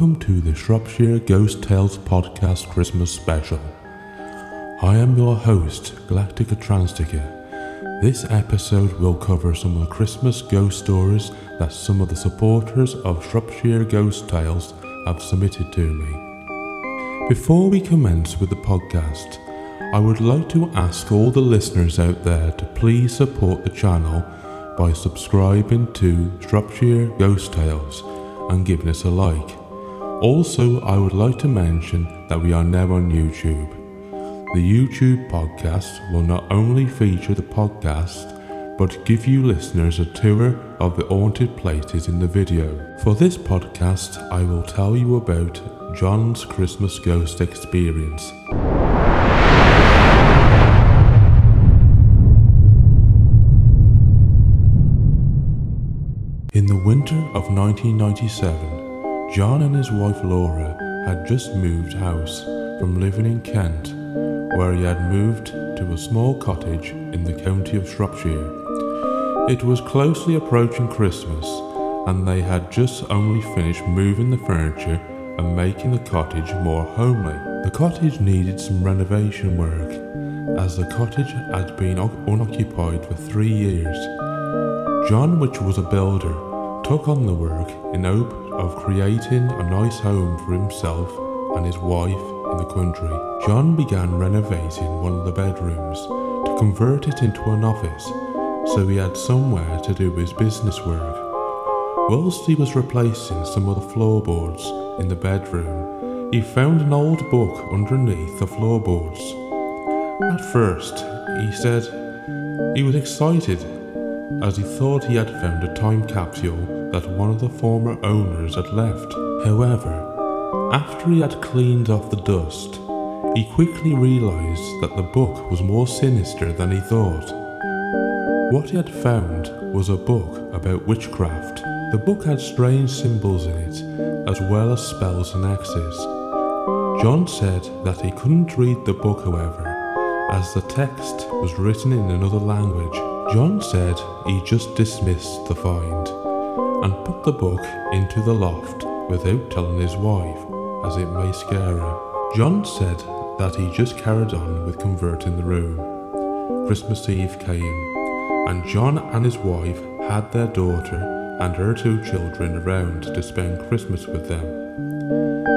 Welcome to the Shropshire Ghost Tales Podcast Christmas Special. I am your host, Galactica Transtica. This episode will cover some of the Christmas ghost stories that some of the supporters of Shropshire Ghost Tales have submitted to me. Before we commence with the podcast, I would like to ask all the listeners out there to please support the channel by subscribing to Shropshire Ghost Tales and giving us a like. Also, I would like to mention that we are now on YouTube. The YouTube podcast will not only feature the podcast, but give you listeners a tour of the haunted places in the video. For this podcast, I will tell you about John's Christmas ghost experience. In the winter of 1997, John and his wife Laura had just moved house from living in Kent, where he had moved to a small cottage in the county of Shropshire. It was closely approaching Christmas, and they had just only finished moving the furniture and making the cottage more homely. The cottage needed some renovation work, as the cottage had been unoccupied for three years. John, which was a builder, took on the work in hope of creating a nice home for himself and his wife in the country. John began renovating one of the bedrooms to convert it into an office so he had somewhere to do his business work. Whilst he was replacing some of the floorboards in the bedroom, he found an old book underneath the floorboards. At first, he said he was excited as he thought he had found a time capsule that one of the former owners had left. However, after he had cleaned off the dust, he quickly realised that the book was more sinister than he thought. What he had found was a book about witchcraft. The book had strange symbols in it, as well as spells and axes. John said that he couldn't read the book, however, as the text was written in another language. John said he just dismissed the find and put the book into the loft without telling his wife, as it may scare her. John said that he just carried on with converting the room. Christmas Eve came, and John and his wife had their daughter and her two children around to spend Christmas with them.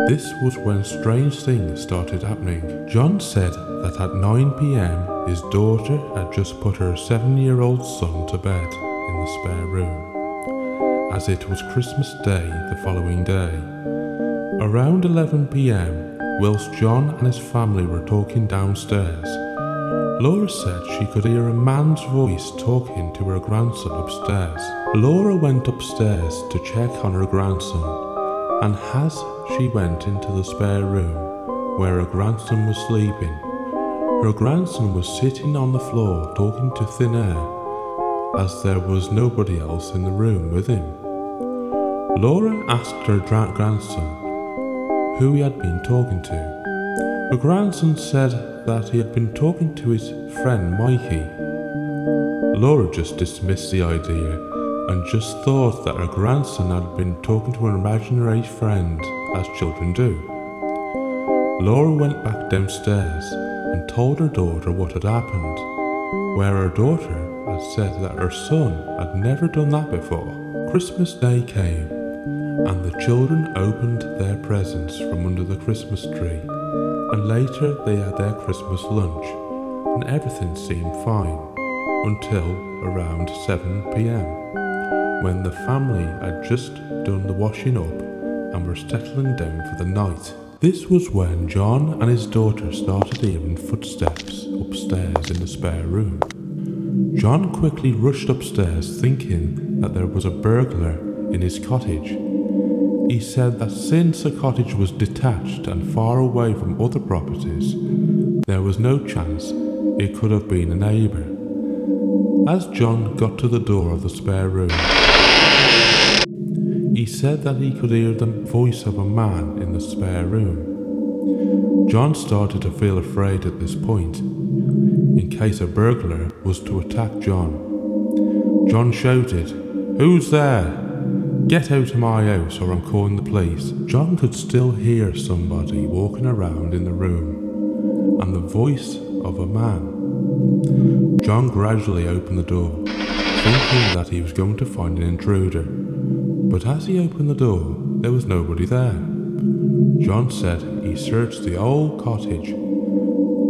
This was when strange things started happening. John said that at 9 pm his daughter had just put her seven year old son to bed in the spare room, as it was Christmas Day the following day. Around 11 pm, whilst John and his family were talking downstairs, Laura said she could hear a man's voice talking to her grandson upstairs. Laura went upstairs to check on her grandson, and as she went into the spare room where her grandson was sleeping, her grandson was sitting on the floor talking to thin air, as there was nobody else in the room with him. Laura asked her grandson who he had been talking to. Her grandson said that he had been talking to his friend Mikey. Laura just dismissed the idea and just thought that her grandson had been talking to an imaginary friend, as children do. Laura went back downstairs and told her daughter what had happened, where her daughter had said that her son had never done that before. Christmas Day came, and the children opened their presents from under the Christmas tree, and later they had their Christmas lunch, and everything seemed fine until around 7 pm, when the family had just done the washing up and were settling down for the night. This was when John and his daughter started hearing footsteps upstairs in the spare room. John quickly rushed upstairs thinking that there was a burglar in his cottage. He said that since the cottage was detached and far away from other properties, there was no chance it could have been a neighbour. As John got to the door of the spare room, said that he could hear the voice of a man in the spare room. John started to feel afraid at this point, in case a burglar was to attack John. John shouted, Who's there? Get out of my house or I'm calling the police. John could still hear somebody walking around in the room and the voice of a man. John gradually opened the door, thinking that he was going to find an intruder. But as he opened the door, there was nobody there. John said he searched the old cottage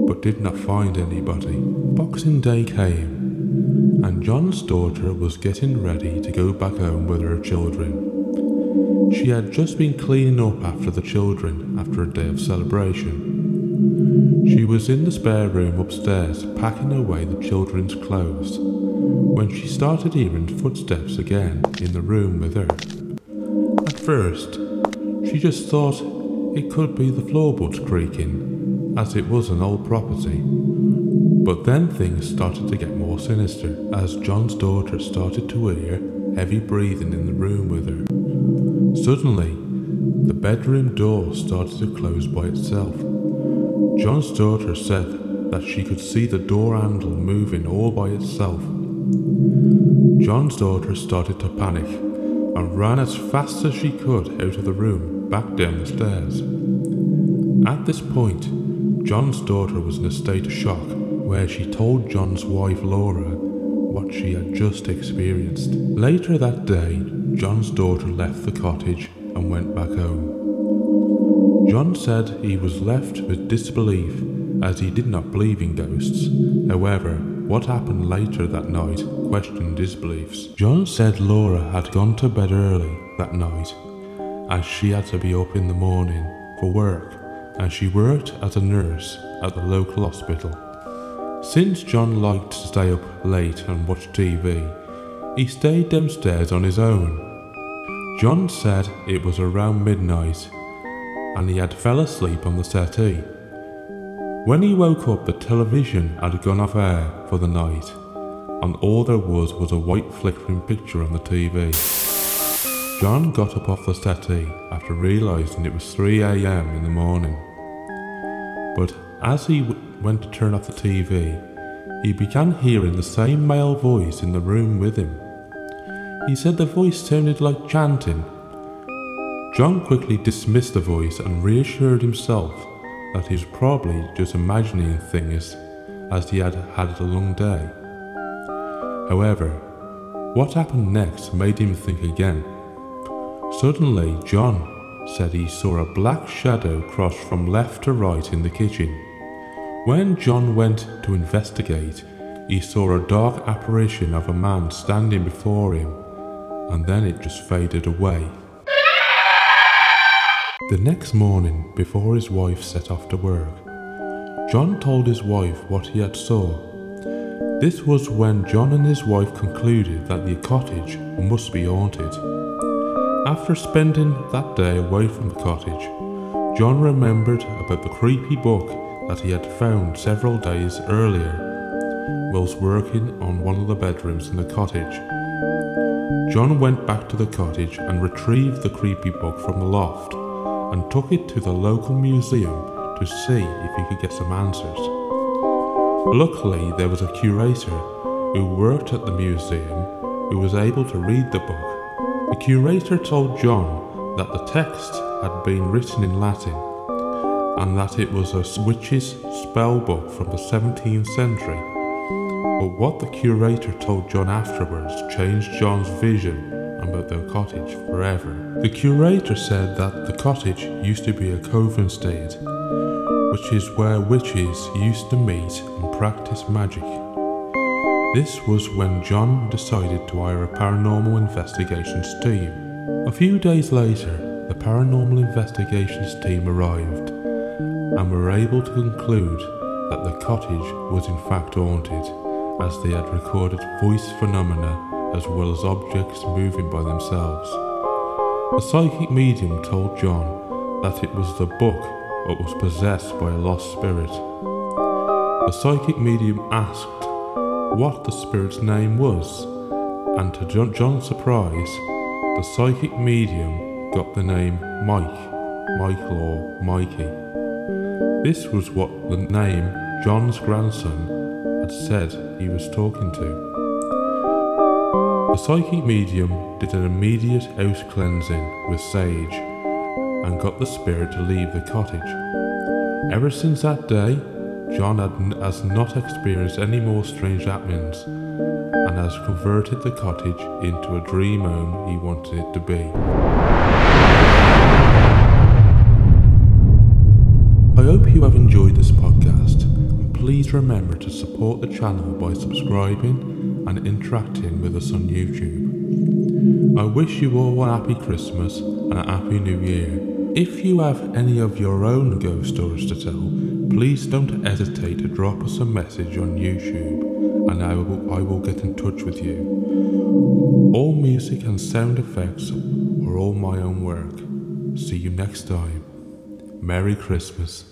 but did not find anybody. Boxing Day came, and John's daughter was getting ready to go back home with her children. She had just been cleaning up after the children after a day of celebration. She was in the spare room upstairs packing away the children's clothes when she started hearing footsteps again in the room with her. At first, she just thought it could be the floorboards creaking, as it was an old property. But then things started to get more sinister as John's daughter started to hear heavy breathing in the room with her. Suddenly, the bedroom door started to close by itself. John's daughter said that she could see the door handle moving all by itself. John's daughter started to panic and ran as fast as she could out of the room back down the stairs. At this point, John's daughter was in a state of shock where she told John's wife Laura what she had just experienced. Later that day, John's daughter left the cottage and went back home. John said he was left with disbelief as he did not believe in ghosts. However, what happened later that night questioned his beliefs. John said Laura had gone to bed early that night as she had to be up in the morning for work and she worked as a nurse at the local hospital. Since John liked to stay up late and watch TV, he stayed downstairs on his own. John said it was around midnight and he had fell asleep on the settee. When he woke up, the television had gone off air for the night, and all there was was a white flickering picture on the TV. John got up off the settee after realizing it was 3 a.m. in the morning. But as he w- went to turn off the TV, he began hearing the same male voice in the room with him. He said the voice sounded like chanting. John quickly dismissed the voice and reassured himself that he was probably just imagining things as he had had a long day. However, what happened next made him think again. Suddenly, John said he saw a black shadow cross from left to right in the kitchen. When John went to investigate, he saw a dark apparition of a man standing before him, and then it just faded away. The next morning, before his wife set off to work, John told his wife what he had saw. This was when John and his wife concluded that the cottage must be haunted. After spending that day away from the cottage, John remembered about the creepy book that he had found several days earlier whilst working on one of the bedrooms in the cottage. John went back to the cottage and retrieved the creepy book from the loft and took it to the local museum to see if he could get some answers. Luckily, there was a curator who worked at the museum who was able to read the book. The curator told John that the text had been written in Latin and that it was a witch's spell book from the 17th century. But what the curator told John afterwards changed John's vision about the cottage forever. The curator said that the cottage used to be a coven state, which is where witches used to meet and practice magic. This was when John decided to hire a paranormal investigations team. A few days later, the paranormal investigations team arrived and were able to conclude that the cottage was in fact haunted, as they had recorded voice phenomena as well as objects moving by themselves. A psychic medium told John that it was the book that was possessed by a lost spirit. The psychic medium asked what the spirit's name was, and to John's surprise, the psychic medium got the name Mike, Michael or Mikey. This was what the name John's grandson had said he was talking to. The psychic medium did an immediate house cleansing with sage and got the spirit to leave the cottage. Ever since that day, John had, has not experienced any more strange happenings and has converted the cottage into a dream home he wanted it to be. I hope you have enjoyed this podcast and please remember to support the channel by subscribing and interacting with us on YouTube. I wish you all a happy Christmas and a happy New Year. If you have any of your own ghost stories to tell, please don't hesitate to drop us a message on YouTube and I will, I will get in touch with you. All music and sound effects are all my own work. See you next time. Merry Christmas.